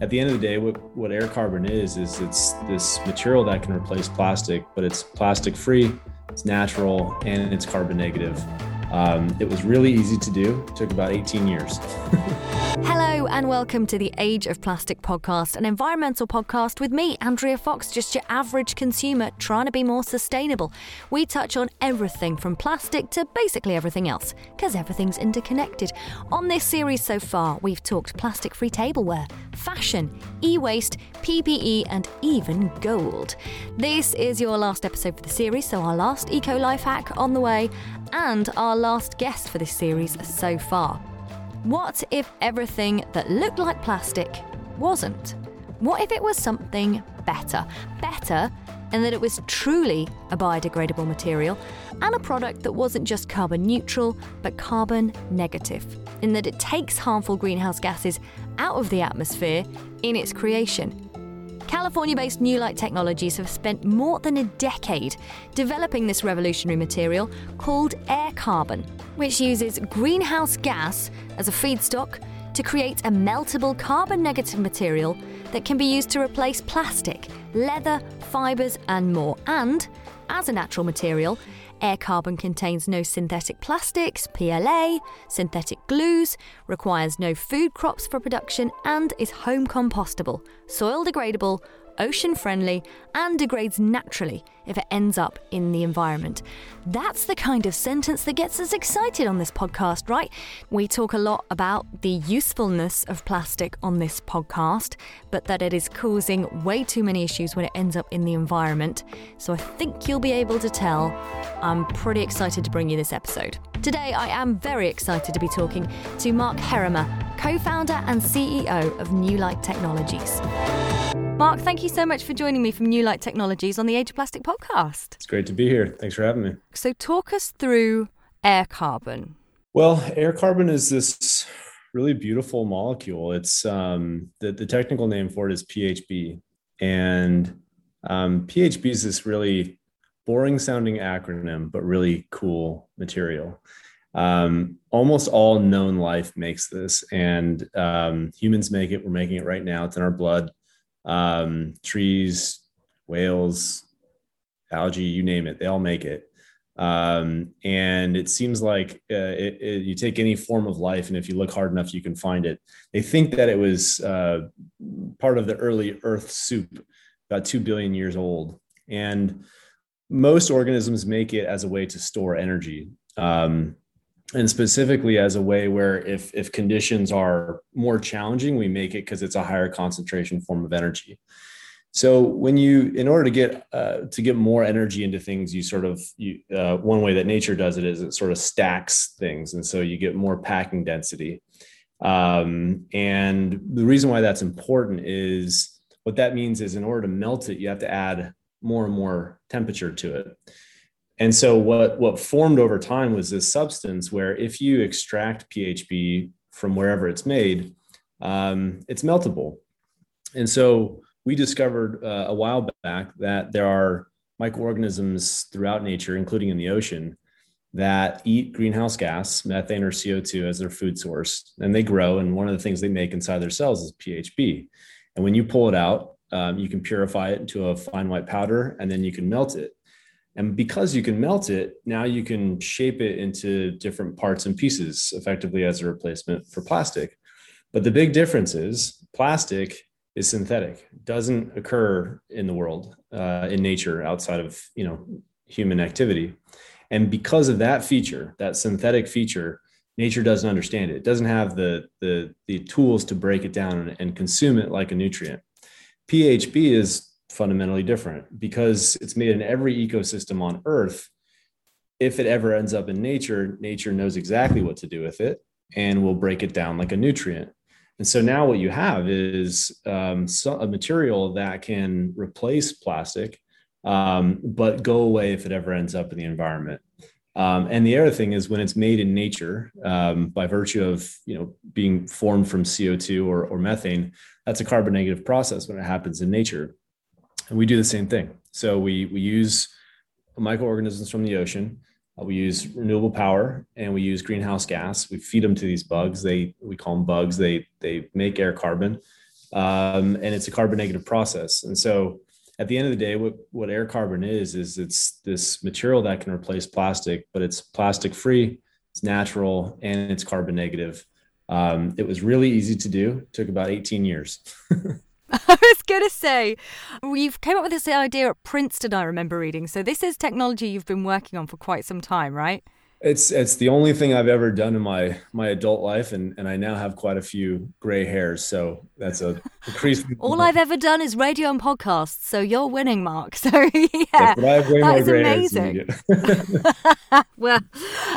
at the end of the day, what, what AirCarbon is, is it's this material that can replace plastic, but it's plastic free, it's natural, and it's carbon negative. Um, it was really easy to do. It took about 18 years. Hello, and welcome to the Age of Plastic podcast, an environmental podcast with me, Andrea Fox, just your average consumer trying to be more sustainable. We touch on everything from plastic to basically everything else, because everything's interconnected. On this series so far, we've talked plastic free tableware, fashion, e waste, PPE, and even gold. This is your last episode for the series, so our last eco life hack on the way, and our last guest for this series so far. What if everything that looked like plastic wasn't? What if it was something better? Better in that it was truly a biodegradable material and a product that wasn't just carbon neutral but carbon negative, in that it takes harmful greenhouse gases out of the atmosphere in its creation. California based Newlight Technologies have spent more than a decade developing this revolutionary material called AirCarbon, which uses greenhouse gas as a feedstock to create a meltable carbon negative material that can be used to replace plastic, leather, fibres, and more. And as a natural material, AirCarbon contains no synthetic plastics, PLA, synthetic glues, requires no food crops for production, and is home compostable, soil degradable, ocean friendly, and degrades naturally if it ends up in the environment. That's the kind of sentence that gets us excited on this podcast, right? We talk a lot about the usefulness of plastic on this podcast, but that it is causing way too many issues when it ends up in the environment. So I think you'll be able to tell I'm pretty excited to bring you this episode. Today, I am very excited to be talking to Mark Herrema, co founder and CEO of Newlight Technologies. Mark, thank you so much for joining me from Newlight Technologies on the Age of Plastic podcast. It's great to be here. Thanks for having me. So, talk us through AirCarbon. Well, AirCarbon is this really beautiful molecule. It's um, the, the technical name for it is PHB. And um, PHB is this really boring sounding acronym, but really cool material. Um, almost all known life makes this, and um, humans make it. We're making it right now. It's in our blood um, trees, whales, algae, you name it, they all make it. Um, and it seems like uh, it, it, you take any form of life, and if you look hard enough, you can find it. They think that it was uh, part of the early Earth soup, about 2 billion years old. And most organisms make it as a way to store energy. Um, and specifically as a way where if if conditions are more challenging we make it because it's a higher concentration form of energy so when you in order to get uh, to get more energy into things you sort of you uh, one way that nature does it is it sort of stacks things and so you get more packing density um, and the reason why that's important is what that means is in order to melt it you have to add more and more temperature to it and so what what formed over time was this substance where if you extract PHB from wherever it's made, um, it's meltable. And so we discovered uh, a while back that there are microorganisms throughout nature, including in the ocean, that eat greenhouse gas, methane or CO2 as their food source, and they grow. And one of the things they make inside their cells is PHB. And when you pull it out, um, you can purify it into a fine white powder, and then you can melt it. And because you can melt it, now you can shape it into different parts and pieces effectively as a replacement for plastic. But the big difference is plastic is synthetic, doesn't occur in the world, uh, in nature, outside of you know human activity. And because of that feature, that synthetic feature, nature doesn't understand it. It doesn't have the the the tools to break it down and, and consume it like a nutrient. PHB is fundamentally different because it's made in every ecosystem on earth. If it ever ends up in nature nature knows exactly what to do with it and will break it down like a nutrient. And so now what you have is um, so, a material that can replace plastic um, but go away if it ever ends up in the environment um, and the other thing is when it's made in nature um, by virtue of you know being formed from co2 or, or methane that's a carbon negative process when it happens in nature and we do the same thing. So we we use microorganisms from the ocean. Uh, we use renewable power and we use greenhouse gas. We feed them to these bugs. They we call them bugs. They they make AirCarbon, um, and it's a carbon negative process. And so, at the end of the day, what what AirCarbon is is it's this material that can replace plastic, but it's plastic free, it's natural, and it's carbon negative. Um, it was really easy to do. It took about 18 years. I was going to say, you've came up with this idea at Princeton, I remember reading. So this is technology you've been working on for quite some time, right? It's it's the only thing I've ever done in my my adult life, and and I now have quite a few gray hairs, so that's a increasing. All I've ever done is radio and podcasts, so you're winning, Mark. So yeah, that is amazing. well,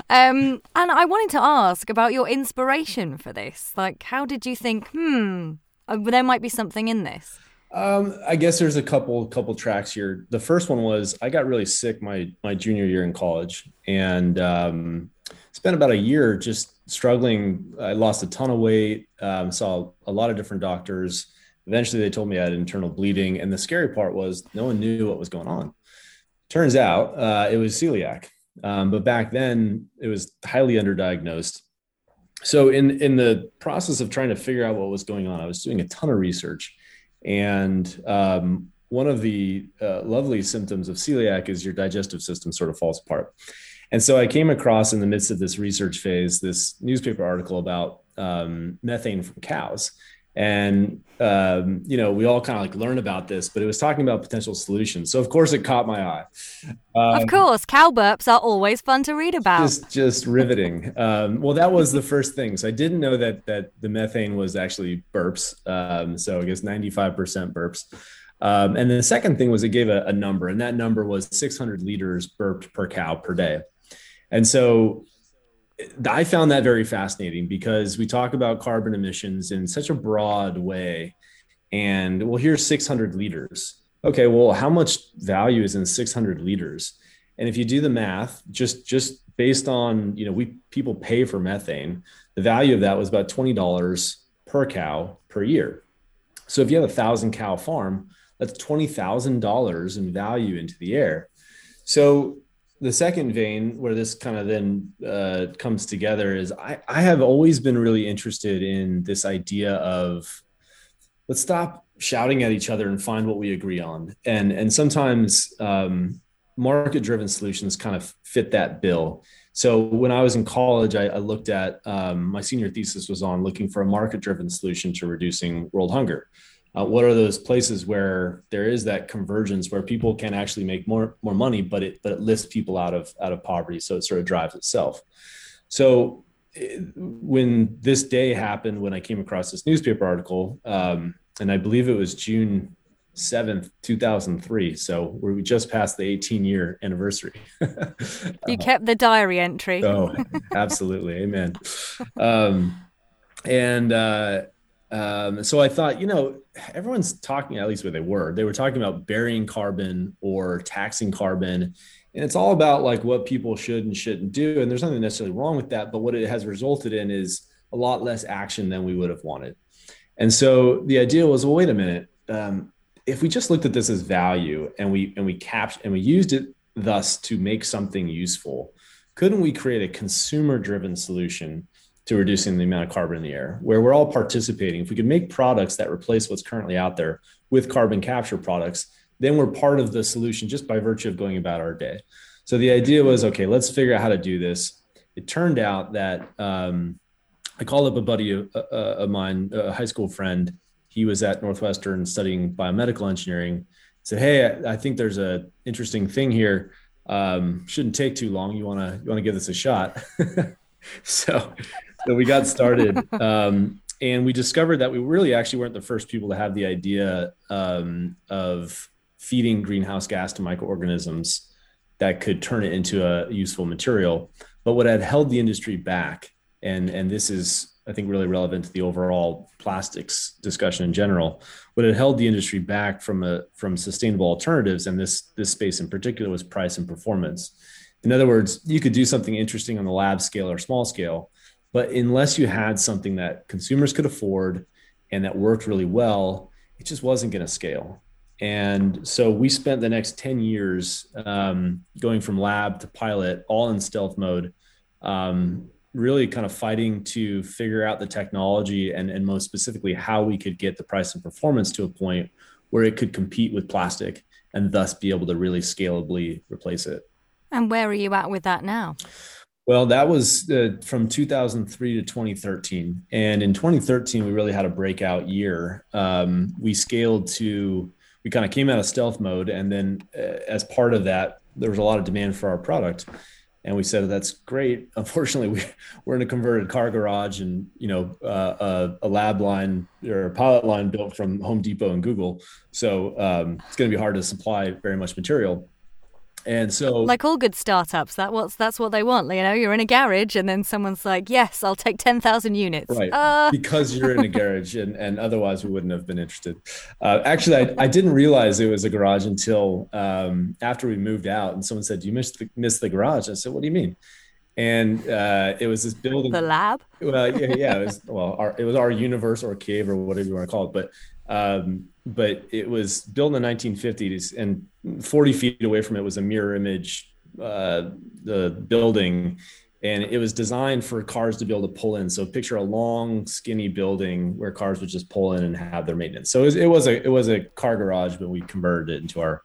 um, and I wanted to ask about your inspiration for this. Like, how did you think? Hmm, uh, there might be something in this. Um, I guess there's a couple couple tracks here. The first one was I got really sick my my junior year in college and um, spent about a year just struggling. I lost a ton of weight, um, saw a lot of different doctors. Eventually, they told me I had internal bleeding, and the scary part was no one knew what was going on. Turns out uh, it was celiac, um, but back then it was highly underdiagnosed. So in in the process of trying to figure out what was going on, I was doing a ton of research and um, one of the uh, lovely symptoms of celiac is your digestive system sort of falls apart. And so I came across in the midst of this research phase this newspaper article about um, methane from cows. And um, you know, we all kind of like learn about this, but it was talking about potential solutions. So of course, it caught my eye. Um, of course, cow burps are always fun to read about. Just, just riveting. Um, well, that was the first thing. So I didn't know that that the methane was actually burps. Um, so I guess ninety five percent burps. Um, and then the second thing was it gave a, a number, and that number was 600 liters burped per cow per day. And so I found that very fascinating because we talk about carbon emissions in such a broad way. And well, here's 600 liters. Okay, well, how much value is in 600 liters? And if you do the math, just just based on you know we people pay for methane, the value of that was about twenty dollars per cow per year. So if you have a thousand cow farm, that's twenty thousand dollars in value into the air. So the second vein where this kind of then uh, comes together is I, I have always been really interested in this idea of let's stop shouting at each other and find what we agree on. And and sometimes um, market driven solutions kind of fit that bill. So when i was in college i, I looked at um, my senior thesis was on looking for a market driven solution to reducing world hunger uh, what are those places where there is that convergence where people can actually make more more money but it but it lifts people out of out of poverty so it sort of drives itself. So it, when this day happened when i came across this newspaper article um, and i believe it was june 7th 2003 so we just passed the 18 year anniversary. You kept the diary entry. Oh absolutely. Amen. Um, and uh, um, so I thought, you know, everyone's talking, at least where they were, they were talking about burying carbon or taxing carbon. And it's all about like what people should and shouldn't do. And there's nothing necessarily wrong with that. But what it has resulted in is a lot less action than we would have wanted. And so the idea was, well, wait a minute. Um, if we just looked at this as value and we and we captured and we used it thus to make something useful, couldn't we create a consumer driven solution to reducing the amount of carbon in the air, where we're all participating. If we could make products that replace what's currently out there with carbon capture products, then we're part of the solution just by virtue of going about our day. So the idea was okay, let's figure out how to do this. It turned out that um, I called up a buddy of, uh, of mine, a high school friend. He was at Northwestern studying biomedical engineering. Said, "Hey, I think there's a interesting thing here. Um, shouldn't take too long. You wanna you wanna give this a shot?" so so we got started um, and we discovered that we really actually weren't the first people to have the idea um, of feeding greenhouse gas to microorganisms that could turn it into a useful material. But what had held the industry back and and this is i think really relevant to the overall plastics discussion in general what had held the industry back from a from sustainable alternatives and this this space in particular was price and performance. In other words you could do something interesting on the lab scale or small scale but unless you had something that consumers could afford and that worked really well, it just wasn't going to scale. And so we spent the next 10 years um, going from lab to pilot, all in stealth mode. Um, really kind of fighting to figure out the technology and, and most specifically how we could get the price and performance to a point where it could compete with plastic and thus be able to really scalably replace it. And where are you at with that now? Well, that was uh, from 2003 to 2013. And in 2013, we really had a breakout year. Um, we scaled to, we kind of came out of stealth mode. And then uh, as part of that, there was a lot of demand for our product and we said that's great unfortunately we, we're in a converted car garage and you know uh, a, a, lab line or a pilot line built from home depot and google so um, it's going to be hard to supply very much material and so, like all good startups, that what's that's what they want. You know, you're in a garage, and then someone's like, "Yes, I'll take ten thousand units." Right, uh. because you're in a garage, and and otherwise we wouldn't have been interested. Uh, actually, I, I didn't realize it was a garage until um, after we moved out, and someone said, you missed the, miss the garage?" I said, "What do you mean?" And uh, it was this building. The lab. Well, yeah, yeah it was well, our, it was our universe or cave or whatever you want to call it, but um, but it was built in the 1950s and 40 feet away from it was a mirror image uh, the building. And it was designed for cars to be able to pull in. So picture a long skinny building where cars would just pull in and have their maintenance. So it was, it was a it was a car garage but we converted it into our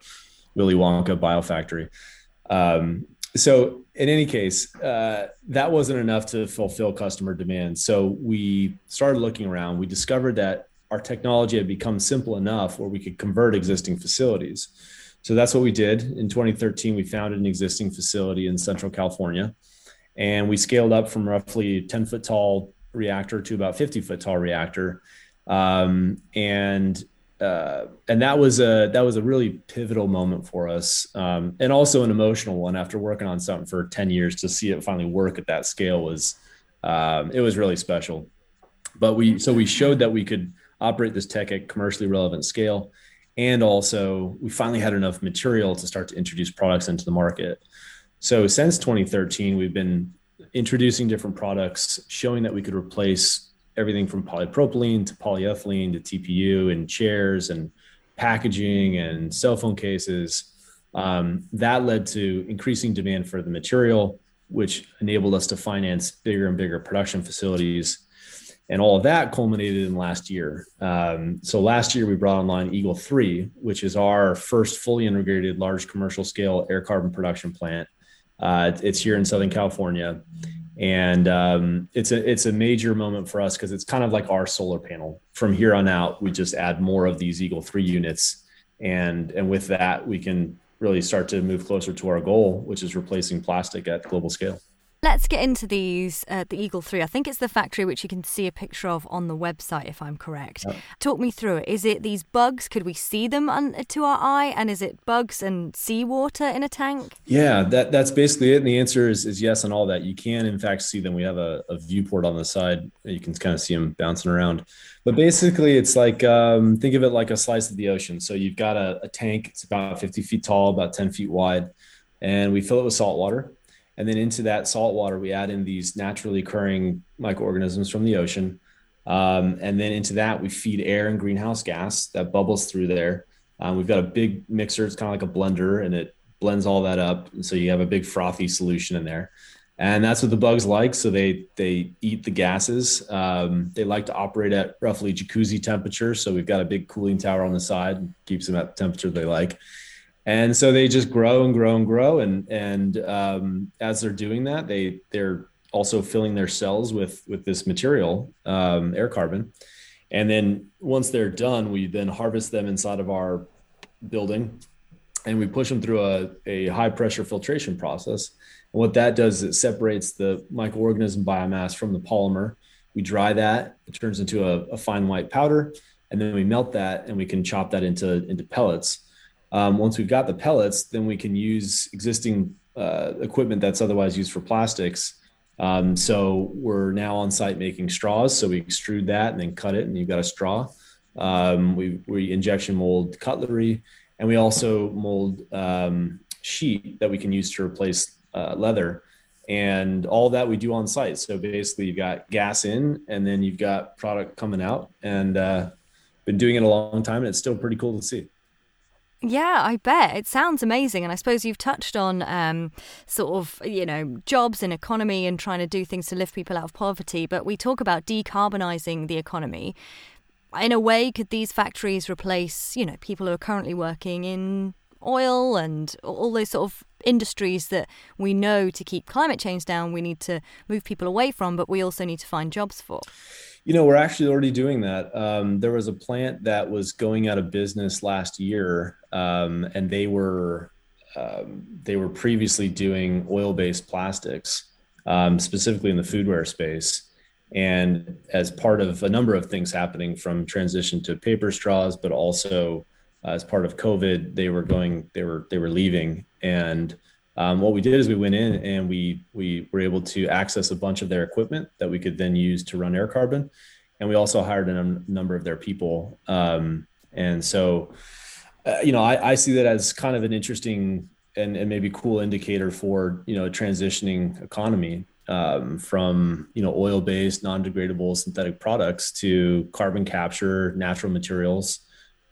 willy wonka biofactory. Um, so in any case uh, that wasn't enough to fulfill customer demand. So we started looking around. We discovered that our technology had become simple enough where we could convert existing facilities. So that's what we did. In 2013, we founded an existing facility in Central California, and we scaled up from roughly 10 foot tall reactor to about 50 foot tall reactor. Um, and uh, and that was a that was a really pivotal moment for us, um, and also an emotional one. After working on something for 10 years, to see it finally work at that scale was um, it was really special. But we so we showed that we could operate this tech at commercially relevant scale. And also, we finally had enough material to start to introduce products into the market. So, since 2013, we've been introducing different products, showing that we could replace everything from polypropylene to polyethylene to TPU and chairs and packaging and cell phone cases. Um, that led to increasing demand for the material, which enabled us to finance bigger and bigger production facilities and all of that culminated in last year. Um, so last year we brought online Eagle Three, which is our first fully integrated large commercial scale AirCarbon production plant. Uh, it's here in Southern California, and um, it's a it's a major moment for us because it's kind of like our solar panel. From here on out, we just add more of these Eagle Three units, and and with that we can really start to move closer to our goal, which is replacing plastic at global scale. Let's get into these, uh, the Eagle 3. I think it's the factory which you can see a picture of on the website, if I'm correct. Talk me through it. Is it these bugs? Could we see them un- to our eye? And is it bugs and seawater in a tank? Yeah, that, that's basically it. And the answer is, is yes on all that. You can, in fact, see them. We have a, a viewport on the side. You can kind of see them bouncing around. But basically, it's like um, think of it like a slice of the ocean. So you've got a, a tank, it's about 50 feet tall, about 10 feet wide, and we fill it with salt water and then into that salt water, we add in these naturally occurring microorganisms from the ocean. Um, and then into that, we feed air and greenhouse gas that bubbles through there. Um, we've got a big mixer. It's kind of like a blender and it blends all that up. And so you have a big frothy solution in there. And that's what the bugs like. So they they eat the gases. Um, they like to operate at roughly jacuzzi temperature. So we've got a big cooling tower on the side, keeps them at the temperature they like and so they just grow and grow and grow. And and um, as they're doing that they they're also filling their cells with with this material um, AirCarbon. And then once they're done we then harvest them inside of our building and we push them through a, a high pressure filtration process. And what that does is it separates the microorganism biomass from the polymer. We dry that it turns into a, a fine white powder and then we melt that and we can chop that into into pellets um, once we've got the pellets, then we can use existing uh, equipment that's otherwise used for plastics. Um, so we're now on site making straws. So we extrude that and then cut it, and you've got a straw. Um, we, we injection mold cutlery, and we also mold um, sheet that we can use to replace uh, leather. And all that we do on site. So basically, you've got gas in, and then you've got product coming out. And uh, been doing it a long time, and it's still pretty cool to see. Yeah, I bet. It sounds amazing. And I suppose you've touched on um, sort of, you know, jobs and economy and trying to do things to lift people out of poverty. But we talk about decarbonising the economy. In a way, could these factories replace, you know, people who are currently working in oil and all those sort of industries that we know to keep climate change down, we need to move people away from, but we also need to find jobs for? You know, we're actually already doing that. Um, there was a plant that was going out of business last year, um, and they were um, they were previously doing oil-based plastics, um, specifically in the foodware space. And as part of a number of things happening, from transition to paper straws, but also uh, as part of COVID, they were going, they were they were leaving, and um, what we did is we went in and we we were able to access a bunch of their equipment that we could then use to run AirCarbon, and we also hired a num- number of their people. Um, and so, uh, you know, I, I see that as kind of an interesting and, and maybe cool indicator for you know transitioning economy um, from you know oil-based, non-degradable synthetic products to carbon capture, natural materials.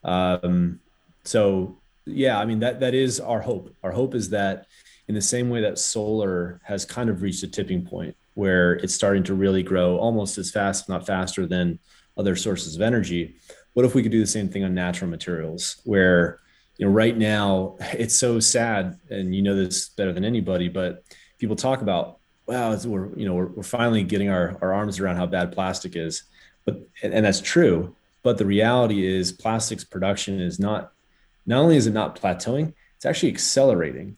Um, so yeah, I mean that that is our hope. Our hope is that in the same way that solar has kind of reached a tipping point where it's starting to really grow almost as fast, if not faster, than other sources of energy. What if we could do the same thing on natural materials where you know right now it's so sad and you know this better than anybody but people talk about wow we're you know we're, we're finally getting our, our arms around how bad plastic is but and, and that's true but the reality is plastics production is not not only is it not plateauing it's actually accelerating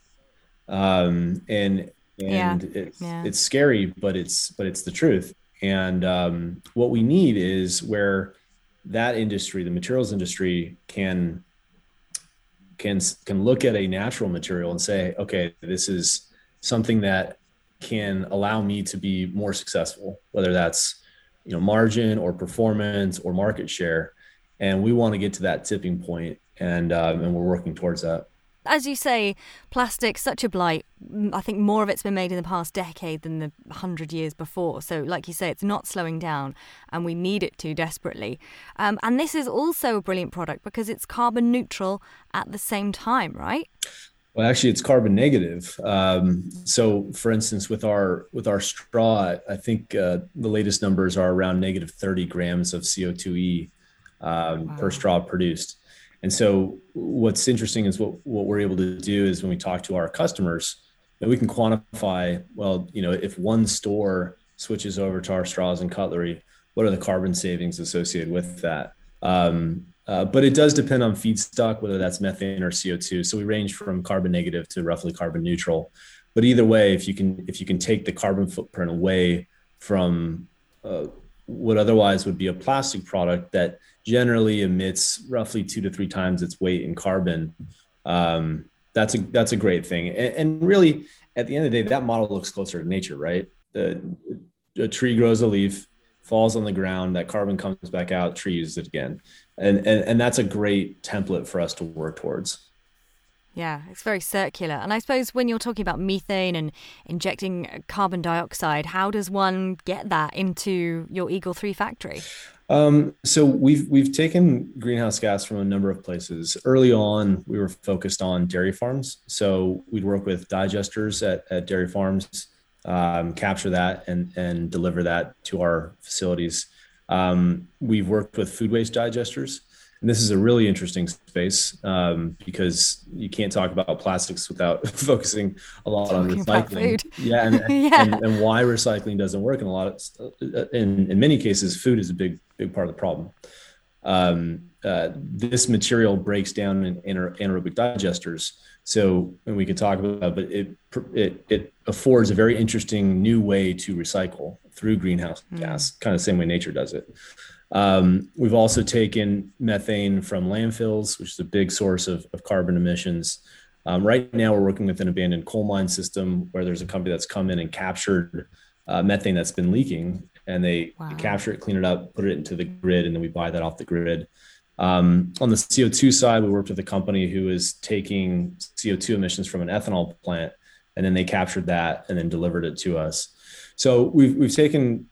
um, and and yeah. it's yeah. it's scary, but it's but it's the truth. And um, what we need is where that industry, the materials industry, can can can look at a natural material and say, okay, this is something that can allow me to be more successful, whether that's you know margin or performance or market share, and we want to get to that tipping point, and um, and we're working towards that as you say, plastic such a blight. I think more of it's been made in the past decade than the hundred years before. So, like you say, it's not slowing down, and we need it to desperately. Um, and this is also a brilliant product because it's carbon neutral at the same time, right? Well, actually, it's carbon negative. Um, so, for instance, with our with our straw, I think uh, the latest numbers are around negative 30 grams of CO2e um, wow. per straw produced. And so what's interesting is what, what we're able to do is when we talk to our customers, that we can quantify, well, you know, if one store switches over to our straws and cutlery, what are the carbon savings associated with that? Um, uh, but it does depend on feedstock, whether that's methane or CO2. So we range from carbon negative to roughly carbon neutral. But either way, if you can if you can take the carbon footprint away from uh, what otherwise would be a plastic product that generally emits roughly two to three times its weight in carbon. Um, that's a that's a great thing. And, and, really, at the end of the day, that model looks closer to nature, right? The, a tree grows a leaf, falls on the ground, that carbon comes back out, tree uses it again, and and and that's a great template for us to work towards. Yeah, it's very circular. And I suppose when you're talking about methane and injecting carbon dioxide, how does one get that into your Eagle 3 factory? Um, so we've we've taken greenhouse gas from a number of places. Early on, we were focused on dairy farms. So we'd work with digesters at, at dairy farms, um, capture that and and deliver that to our facilities. Um, we've worked with food waste digesters. And this is a really interesting space um, because you can't talk about plastics without focusing a lot Talking on recycling. Yeah, and, yeah. And, and, why recycling doesn't work in a lot of in in many cases, food is a big big part of the problem. Um, uh, this material breaks down in anaerobic digesters. So, and we could talk about, but it it it affords a very interesting new way to recycle through greenhouse mm. gas, kind of the same way nature does it. Um, we've also taken methane from landfills, which is a big source of, of carbon emissions. Um, right now, we're working with an abandoned coal mine system where there's a company that's come in and captured uh, methane that's been leaking, and they wow. capture it, clean it up, put it into the grid, and then we buy that off the grid. Um, on the CO2 side, we worked with a company who is taking CO2 emissions from an ethanol plant, and then they captured that and then delivered it to us. So we've we've taken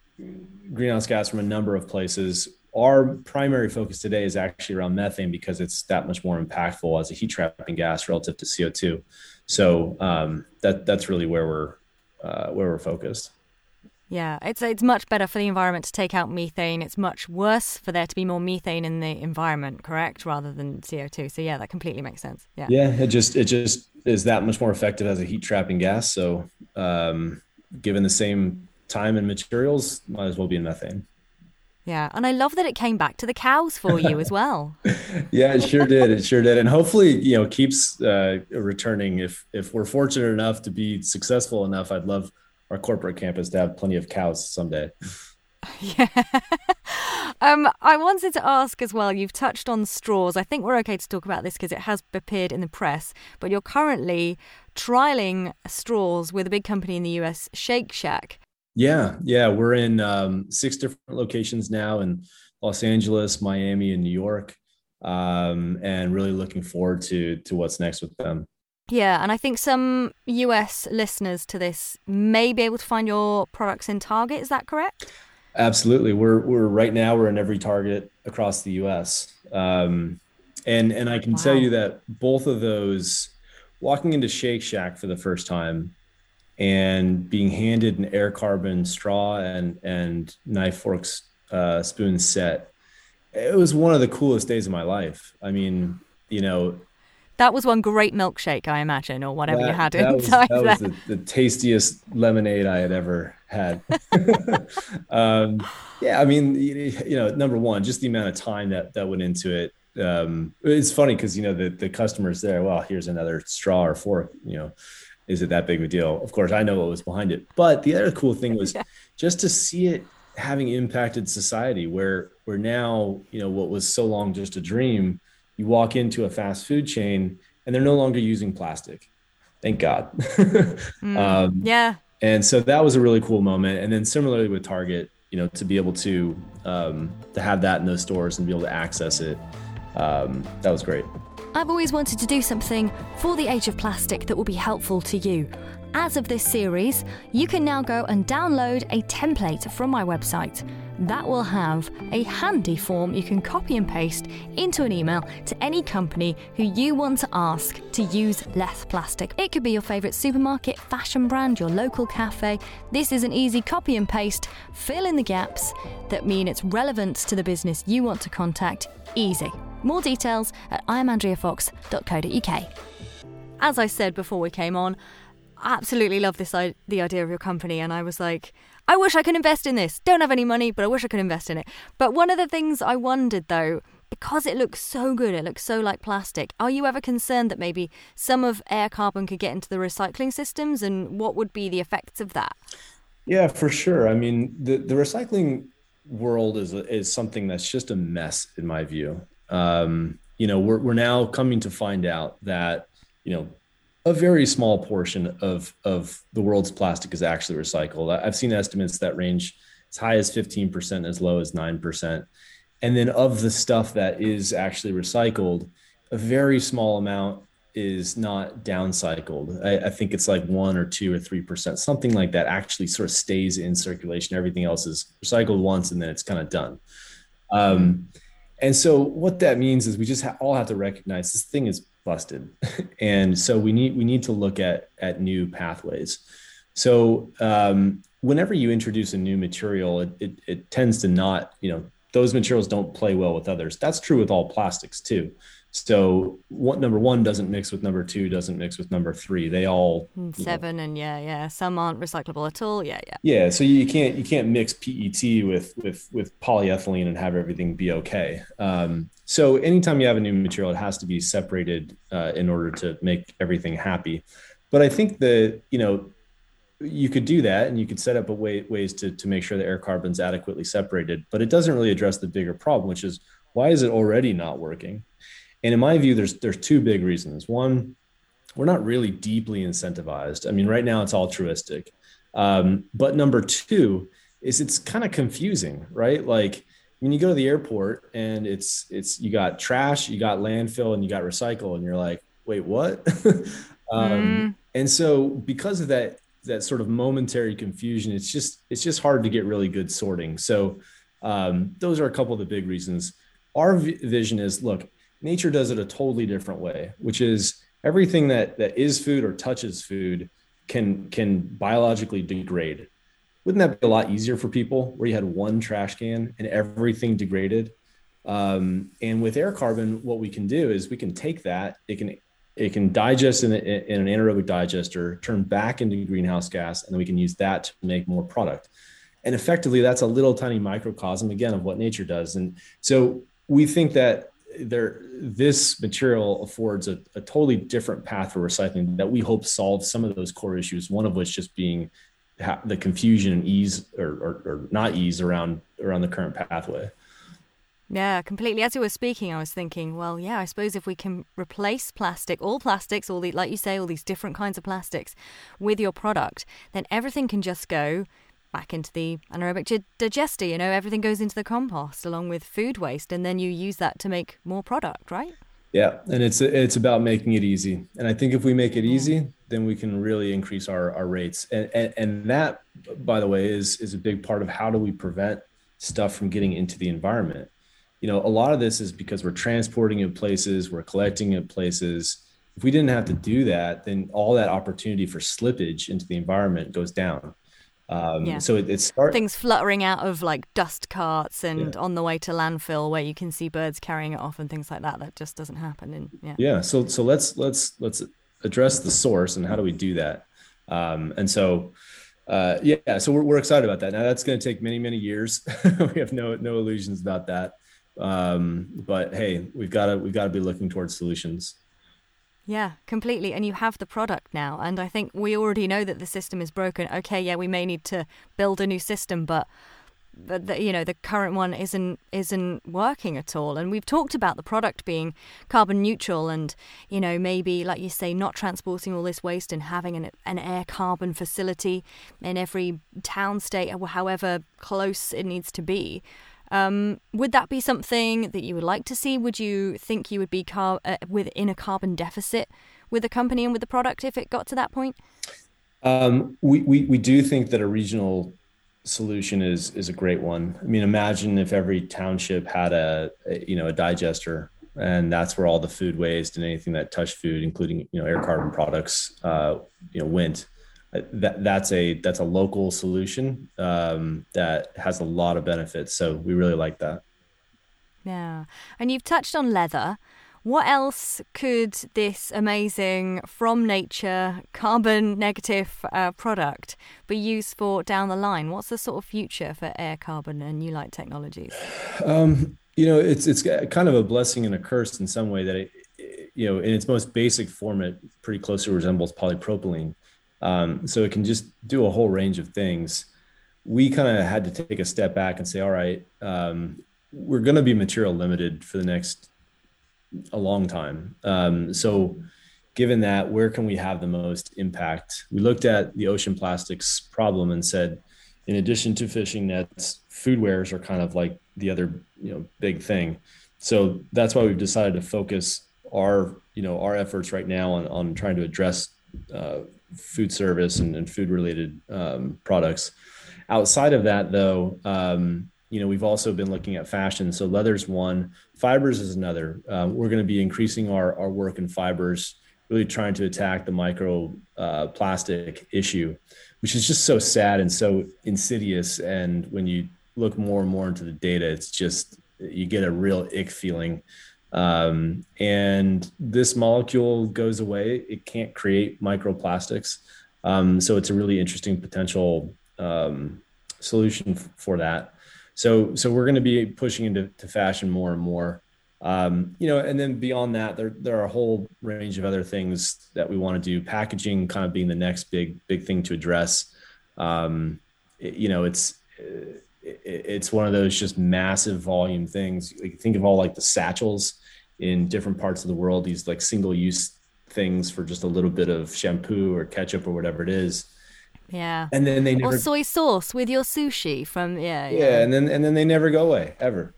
greenhouse gas from a number of places. our primary focus today is actually around methane because it's that much more impactful as a heat trapping gas relative to CO2. So um, that that's really where we're uh, where we're focused. Yeah, it's it's much better for the environment to take out methane. It's much worse for there to be more methane in the environment, correct, rather than CO two. So yeah, that completely makes sense. Yeah. Yeah, it just it just is that much more effective as a heat trapping gas. So um, given the same time and materials, might as well be in methane. Yeah, and I love that it came back to the cows for you as well. yeah, it sure did. It sure did, and hopefully, you know, keeps uh, returning. If if we're fortunate enough to be successful enough, I'd love our corporate campus to have plenty of cows someday. Yeah. um, I wanted to ask as well. You've touched on straws. I think we're okay to talk about this because it has appeared in the press. But you're currently trialing straws with a big company in the US, Shake Shack. Yeah, yeah, we're in um, six different locations now in Los Angeles, Miami, and New York, um, and really looking forward to to what's next with them. Yeah, and I think some US listeners to this may be able to find your products in Target. Is that correct? Absolutely. We're we're right now we're in every Target across the US. Um, and and I can wow. tell you that both of those walking into Shake Shack for the first time and being handed an AirCarbon straw and and knife forks uh, spoon set it was one of the coolest days of my life i mean you know that was one great milkshake, I imagine, or whatever that, you had that inside was, that there. was the, the, tastiest lemonade I had ever had. um, yeah, I mean, you know, number one, just the amount of time that that went into it. Um, it's funny because you know the the customers there. Well, here's another straw or fork. You know, is it that big of a deal? Of course, I know what was behind it. But the other cool thing was yeah. just to see it having impacted society, where where now you know what was so long just a dream you walk into a fast food chain and they're no longer using plastic. Thank God. mm, um, yeah. And so that was a really cool moment. And then similarly with Target, you know, to be able to um, to have that in those stores and be able to access it, um, that was great. I've always wanted to do something for the age of plastic that will be helpful to you. As of this series, you can now go and download a template from my website. That will have a handy form you can copy and paste into an email to any company who you want to ask to use less plastic. It could be your favourite supermarket, fashion brand, your local cafe. This is an easy copy and paste, fill in the gaps that mean it's relevant to the business you want to contact. Easy. More details at imandreafox.co.uk. As I said before we came on, absolutely love this the idea of your company and I was like I wish I could invest in this. Don't have any money, but I wish I could invest in it. But one of the things I wondered though, because it looks so good, it looks so like plastic. Are you ever concerned that maybe some of AirCarbon could get into the recycling systems and what would be the effects of that? Yeah, for sure. I mean, the the recycling world is is something that's just a mess in my view. Um, you know, we're we're now coming to find out that you know a very small portion of of the world's plastic is actually recycled. I've seen estimates that range as high as 15%, as low as 9%. And then of the stuff that is actually recycled, a very small amount is not downcycled. I, I think it's like one or two or three percent, something like that actually sort of stays in circulation. Everything else is recycled once and then it's kind of done. Um, and so what that means is we just ha- all have to recognize this thing is busted. And so we need we need to look at at new pathways. So um, whenever you introduce a new material it, it, it tends to not you know those materials don't play well with others. That's true with all plastics too so what number one doesn't mix with number two, doesn't mix with number three. They all hmm, seven know. and yeah, yeah. Some aren't recyclable at all. Yeah, yeah. Yeah. So you can't you can't mix PET with with with polyethylene and have everything be okay. Um, so anytime you have a new material, it has to be separated uh, in order to make everything happy. But I think that you know you could do that and you could set up a way ways to to make sure the AirCarbon's adequately separated. But it doesn't really address the bigger problem, which is why is it already not working? And in my view, there's there's two big reasons. One, we're not really deeply incentivized. I mean, right now it's altruistic. Um, but number two is it's kind of confusing, right? Like when you go to the airport and it's it's you got trash, you got landfill, and you got recycle, and you're like, wait, what? um, mm. And so because of that that sort of momentary confusion, it's just it's just hard to get really good sorting. So Um, those are a couple of the big reasons. Our v- vision is look, nature does it a totally different way, which is everything that that is food or touches food can can biologically degrade. Wouldn't that be a lot easier for people where you had one trash can and everything degraded? Um, and with AirCarbon, what we can do is we can take that, it can it can digest in, a, in an anaerobic digester, turn back into greenhouse gas, and then we can use that to make more product. And effectively, that's a little tiny microcosm again of what nature does. And so we think that there this material affords a, a totally different path for recycling that we hope solves some of those core issues. One of which just being the confusion and ease or, or, or not ease around around the current pathway. Yeah, completely. As you were speaking, I was thinking, well, yeah, I suppose if we can replace plastic, all plastics, all the, like you say, all these different kinds of plastics with your product, then everything can just go back into the anaerobic digester. You know, everything goes into the compost along with food waste, and then you use that to make more product, right? Yeah, and it's it's about making it easy. And I think if we make it easy, then we can really increase our, our rates. And, and and that, by the way, is is a big part of how do we prevent stuff from getting into the environment you know, a lot of this is because we're transporting it places, we're collecting it places. If we didn't have to do that, then all that opportunity for slippage into the environment goes down. Um, yeah. So it, it starts things fluttering out of like dust carts and yeah. on the way to landfill where you can see birds carrying it off and things like that. That just doesn't happen. And yeah. Yeah. So so let's let's let's address the source and how do we do that? Um, and so uh, yeah, so we're, we're excited about that. Now that's going to take many many years. we have no no illusions about that um, but hey we've got to we've got to be looking towards solutions yeah, completely. And you have the product now. And I think we already know that the system is broken. Okay, yeah, we may need to build a new system, but but the, you know the current one isn't isn't working at all and we've talked about the product being carbon neutral and you know maybe like you say not transporting all this waste and having an, an AirCarbon facility in every town state or however close it needs to be um, would that be something that you would like to see? Would you think you would be car- uh, within a carbon deficit with the company and with the product if it got to that point? Um, we, we, we do think that a regional solution is is a great one. I mean, imagine if every township had a, a, you know a digester, and that's where all the food waste and anything that touched food, including you know AirCarbon products, uh, you know went that that's a that's a local solution um, that has a lot of benefits. So we really like that. Yeah, and you've touched on leather. What else could this amazing from nature carbon negative uh, product be used for down the line? What's the sort of future for AirCarbon and Newlight Technologies? Um, you know, it's it's kind of a blessing and a curse in some way that it, you know, in its most basic form, it pretty closely resembles polypropylene. Um, so it can just do a whole range of things. We kind of had to take a step back and say, all right, um, we're going to be material limited for the next a long time. Um, so given that, where can we have the most impact? We looked at the ocean plastics problem and said, in addition to fishing nets, food wares are kind of like the other, you know, big thing. So that's why we've decided to focus our, you know, our efforts right now on, on trying to address uh, food service and, and food related um, products. Outside of that, though, um, you know, we've also been looking at fashion. So leather's one, fibers is another. Um, we're going to be increasing our, our work in fibers, really trying to attack the micro uh, plastic issue, which is just so sad and so insidious. And when you look more and more into the data, it's just you get a real ick feeling um, and this molecule goes away. It can't create microplastics. Um, so it's a really interesting potential um, solution f- for that. So, so we're going to be pushing into fashion more and more. Um, you know, and then beyond that, there there are a whole range of other things that we want to do. Packaging, kind of being the next big big thing to address. Um, it, you know, it's it's one of those just massive volume things. Like think of all like the satchels in different parts of the world, these like single use things for just a little bit of shampoo or ketchup or whatever it is. Yeah. And then they never or soy sauce with your sushi from yeah. Yeah, yeah and then and then they never go away ever.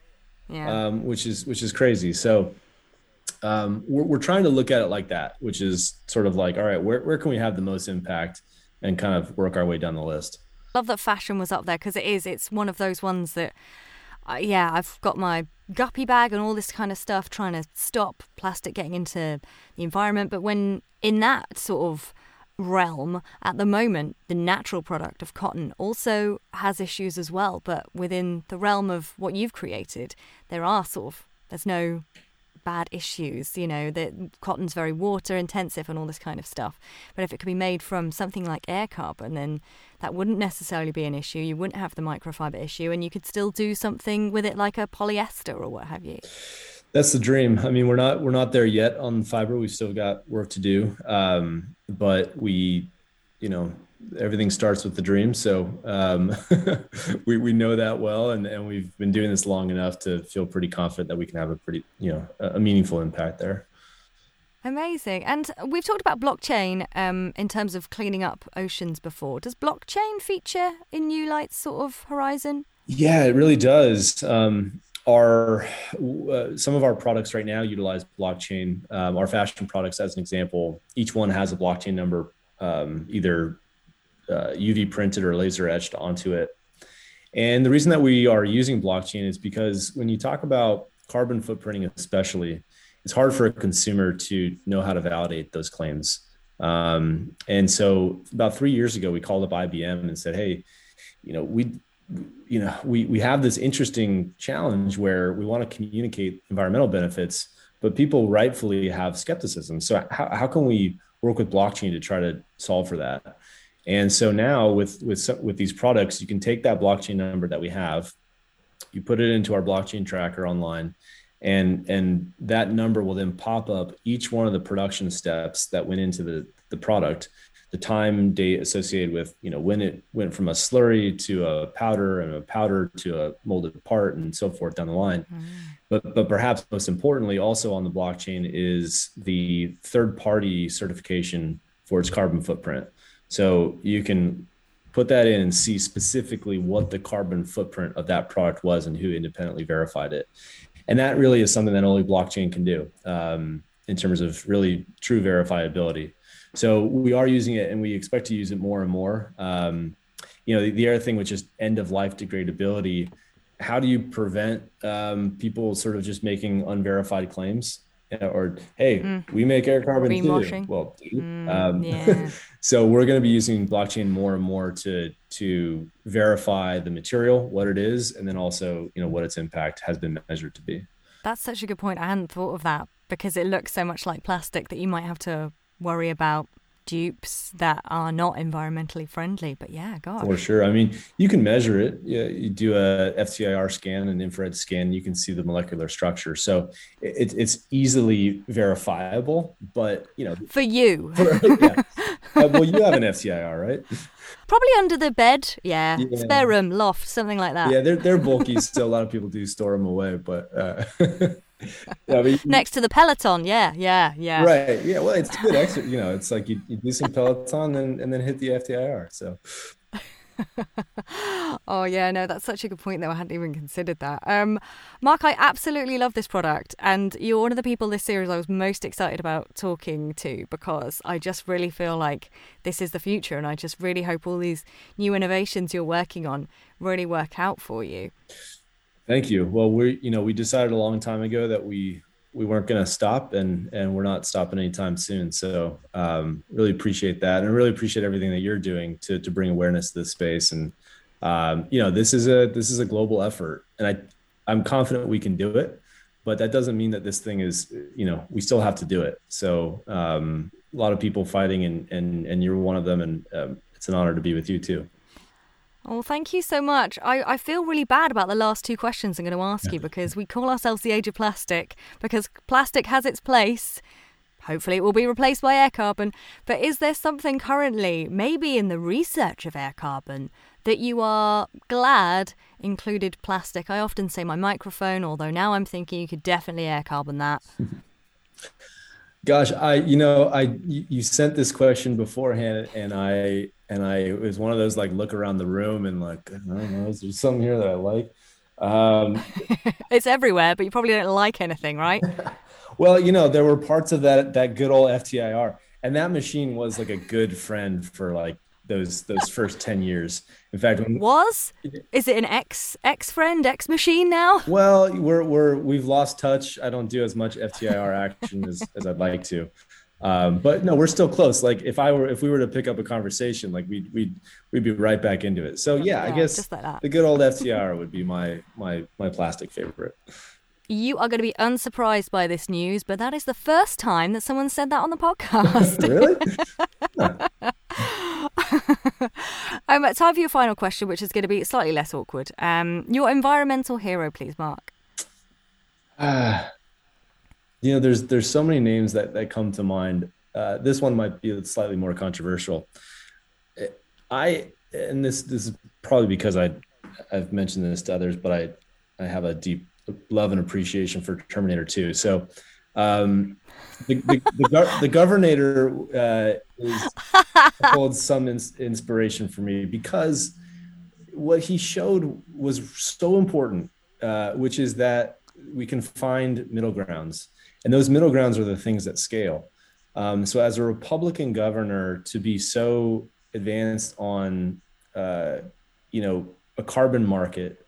Yeah. Um, which is which is crazy. So um, we're, we're trying to look at it like that, which is sort of like, all right, where, where can we have the most impact and kind of work our way down the list? Love that fashion was up there because it is. It's one of those ones that uh, yeah, I've got my guppy bag and all this kind of stuff trying to stop plastic getting into the environment. But when in that sort of realm at the moment, the natural product of cotton also has issues as well. But within the realm of what you've created, there are sort of there's no bad issues. You know, that cotton's very water intensive and all this kind of stuff. But if it could be made from something like AirCarbon, then that wouldn't necessarily be an issue. You wouldn't have the microfiber issue, and you could still do something with it like a polyester or what have you. That's the dream. I mean, we're not we're not there yet on fiber. We've still got work to do, um, but we, you know, everything starts with the dream. So um, we we know that well, and and we've been doing this long enough to feel pretty confident that we can have a pretty you know a meaningful impact there. Amazing. And we've talked about blockchain um, in terms of cleaning up oceans before. Does blockchain feature in Newlight's sort of horizon? Yeah, it really does. Um, our uh, some of our products right now utilize blockchain. Um, our fashion products, as an example, each one has a blockchain number, um, either uh, UV printed or laser etched onto it. And the reason that we are using blockchain is because when you talk about carbon footprinting, especially, it's hard for a consumer to know how to validate those claims. Um, and so about three years ago, we called up IBM and said, "Hey, you know, we, you know, we we have this interesting challenge where we want to communicate environmental benefits, but people rightfully have skepticism. So how how can we work with blockchain to try to solve for that?" And so now with with with these products, you can take that blockchain number that we have, you put it into our blockchain tracker online, and and that number will then pop up each one of the production steps that went into the the product, the time date associated with you know when it went from a slurry to a powder and a powder to a molded part and so forth down the line. Mm. But but perhaps most importantly, also on the blockchain is the third party certification for its carbon footprint. So you can put that in and see specifically what the carbon footprint of that product was and who independently verified it. And that really is something that only blockchain can do um, in terms of really true verifiability. So we are using it and we expect to use it more and more. Um, you know, the, the, other thing, which is end of life degradability. How do you prevent um, people sort of just making unverified claims? Or hey, mm. we make AirCarbon too. Well, mm, um, yeah. so we're going to be using blockchain more and more to to verify the material, what it is, and then also you know what its impact has been measured to be. That's such a good point. I hadn't thought of that because it looks so much like plastic that you might have to worry about dupes that are not environmentally friendly. But yeah, God. For sure. I mean, you can measure it. Yeah, you do a FTIR scan, an infrared scan, you can see the molecular structure. So it, it's easily verifiable. But you know, for you, for, yeah. uh, well, you have an FTIR, right? Probably under the bed. Yeah. yeah. spare room, loft, something like that. Yeah, they're they're bulky. so a lot of people do store them away, but. Uh, yeah, you, next to the Peloton. Yeah, yeah, yeah. Right. Yeah. Well, it's good extra. You know, it's like you, you do some Peloton and, and then hit the FTIR. So. oh yeah, no, that's such a good point though. I hadn't even considered that. Um, Mark, I absolutely love this product, and you're one of the people this series I was most excited about talking to because I just really feel like this is the future, and I just really hope all these new innovations you're working on really work out for you. Thank you. Well, we you know we decided a long time ago that we we weren't going to stop, and and we're not stopping anytime soon. So um, really appreciate that, and I really appreciate everything that you're doing to to bring awareness to this space. And um, you know this is a this is a global effort, and I I'm confident we can do it, but that doesn't mean that this thing is you know we still have to do it. So um, a lot of people fighting, and and and you're one of them, and um, it's an honor to be with you too. Well, thank you so much. I, I feel really bad about the last two questions I'm going to ask you because we call ourselves the age of plastic because plastic has its place. Hopefully, it will be replaced by AirCarbon. But is there something currently, maybe in the research of AirCarbon, that you are glad included plastic? I often say my microphone, although now I'm thinking you could definitely AirCarbon that. Gosh, I you know I you sent this question beforehand, and I and I it was one of those like look around the room and like I don't know, is there something here that I like? Um, it's everywhere, but you probably don't like anything, right? well, you know, there were parts of that that good old FTIR, and that machine was like a good friend for like those those first 10 years. In fact when, was? Is it an ex ex friend ex machine now? Well we're we're we've lost touch. I don't do as much ftir action as, as i'd like to. Um, but no we're still close. Like if i were if we were to pick up a conversation like we'd we'd, we'd be right back into it. So yeah, yeah i guess like the good old FTIR would be my my my plastic favorite. You are going to be unsurprised by this news, but that is the first time that someone said that on the podcast. really? um, time for your final question, which is going to be slightly less awkward. Um, your environmental hero, please, Mark. Uh, you know, there's there's so many names that that come to mind. Uh, this one might be slightly more controversial. I and this this is probably because I I've mentioned this to others, but I I have a deep love and appreciation for Terminator 2. So um, the, the, the, the governor uh, is, holds some ins- inspiration for me because what he showed was so important, uh, which is that we can find middle grounds. And those middle grounds are the things that scale. Um, so, as a Republican governor, to be so advanced on, uh, you know, a carbon market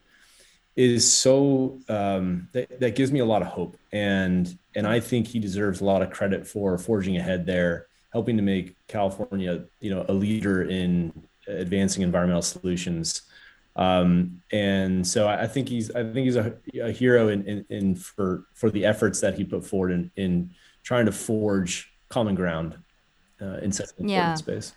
is so um, that, that gives me a lot of hope and and i think he deserves a lot of credit for forging ahead there helping to make california you know a leader in advancing environmental solutions um, and so I, think he's i think he's a, a hero in, in, in, for for the efforts that he put forward in in trying to forge common ground uh, in such an yeah. important space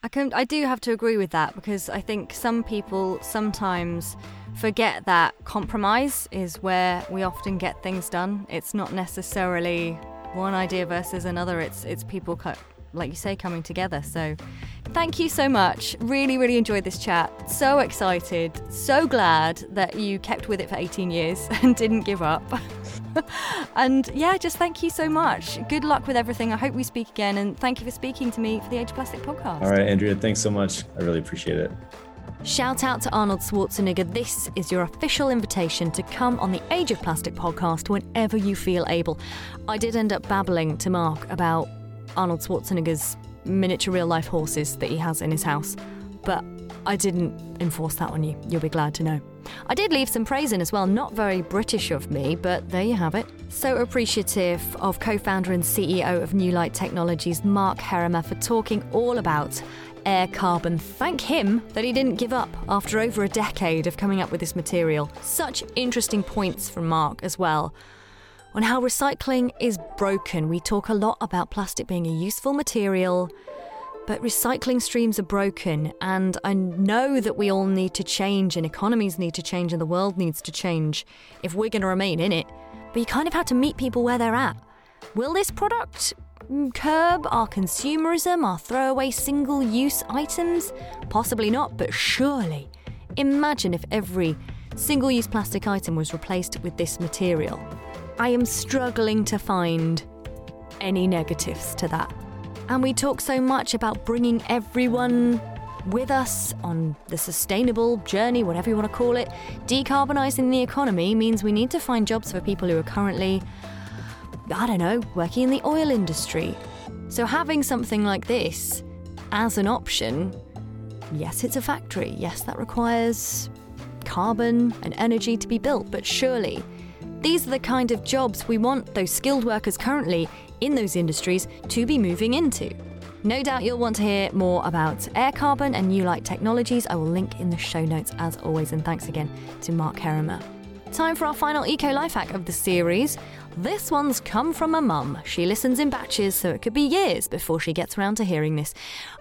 I can I do have to agree with that because I think some people sometimes forget that compromise is where we often get things done. It's not necessarily one idea versus another. It's it's people cut like you say coming together. So thank you so much. Really really enjoyed this chat. So excited. So glad that you kept with it for 18 years and didn't give up. and yeah, just thank you so much. Good luck with everything. I hope we speak again. And thank you for speaking to me for the Age of Plastic podcast. All right, Andrea, thanks so much. I really appreciate it. Shout out to Arnold Schwarzenegger. This is your official invitation to come on the Age of Plastic podcast whenever you feel able. I did end up babbling to Mark about Arnold Schwarzenegger's miniature real life horses that he has in his house, but I didn't enforce that on you. You'll be glad to know. I did leave some praise in as well, not very British of me, but there you have it. So appreciative of co founder and CEO of Newlight Technologies, Mark Herrema, for talking all about AirCarbon. Thank him that he didn't give up after over a decade of coming up with this material. Such interesting points from Mark as well. On how recycling is broken. We talk a lot about plastic being a useful material, but recycling streams are broken, and I know that we all need to change, and economies need to change, and the world needs to change if we're going to remain in it. But you kind of have to meet people where they're at. Will this product curb our consumerism, our throwaway single use items? Possibly not, but surely. Imagine if every single use plastic item was replaced with this material. I am struggling to find any negatives to that. And we talk so much about bringing everyone with us on the sustainable journey, whatever you want to call it. Decarbonising the economy means we need to find jobs for people who are currently, I don't know, working in the oil industry. So having something like this as an option, yes, it's a factory. Yes, that requires carbon and energy to be built, but surely these are the kind of jobs we want those skilled workers currently in those industries to be moving into. No doubt you'll want to hear more about AirCarbon and Newlight Technologies. I will link in the show notes as always, and thanks again to Mark Herrema. Time for our final eco life hack of the series. This one's come from a mum. She listens in batches, so it could be years before she gets around to hearing this.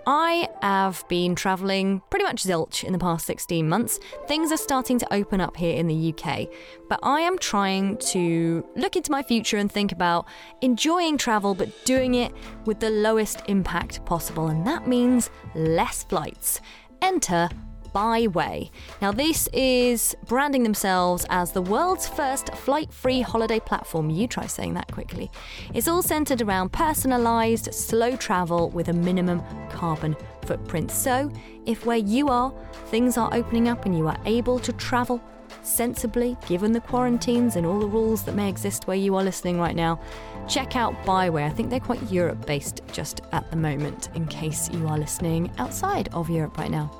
I have been travelling pretty much zilch in the past 16 months. Things are starting to open up here in the UK, but I am trying to look into my future and think about enjoying travel, but doing it with the lowest impact possible, and that means less flights. Enter Byway. Now, this is branding themselves as the world's first flight free holiday platform. You try saying that quickly. It's all centered around personalized, slow travel with a minimum carbon footprint. So, if where you are, things are opening up and you are able to travel sensibly, given the quarantines and all the rules that may exist where you are listening right now, check out Byway. I think they're quite Europe based just at the moment, in case you are listening outside of Europe right now.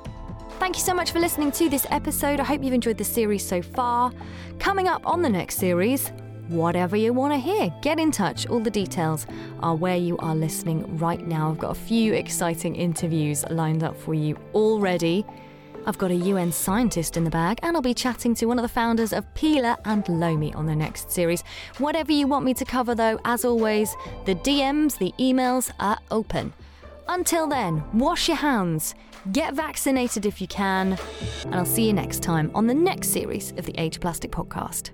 Thank you so much for listening to this episode. I hope you've enjoyed the series so far. Coming up on the next series, whatever you want to hear, get in touch. All the details are where you are listening right now. I've got a few exciting interviews lined up for you already. I've got a UN scientist in the bag, and I'll be chatting to one of the founders of Pela and Lomi on the next series. Whatever you want me to cover, though, as always, the DMs, the emails are open. Until then, wash your hands, get vaccinated if you can, and I'll see you next time on the next series of the Age Plastic podcast.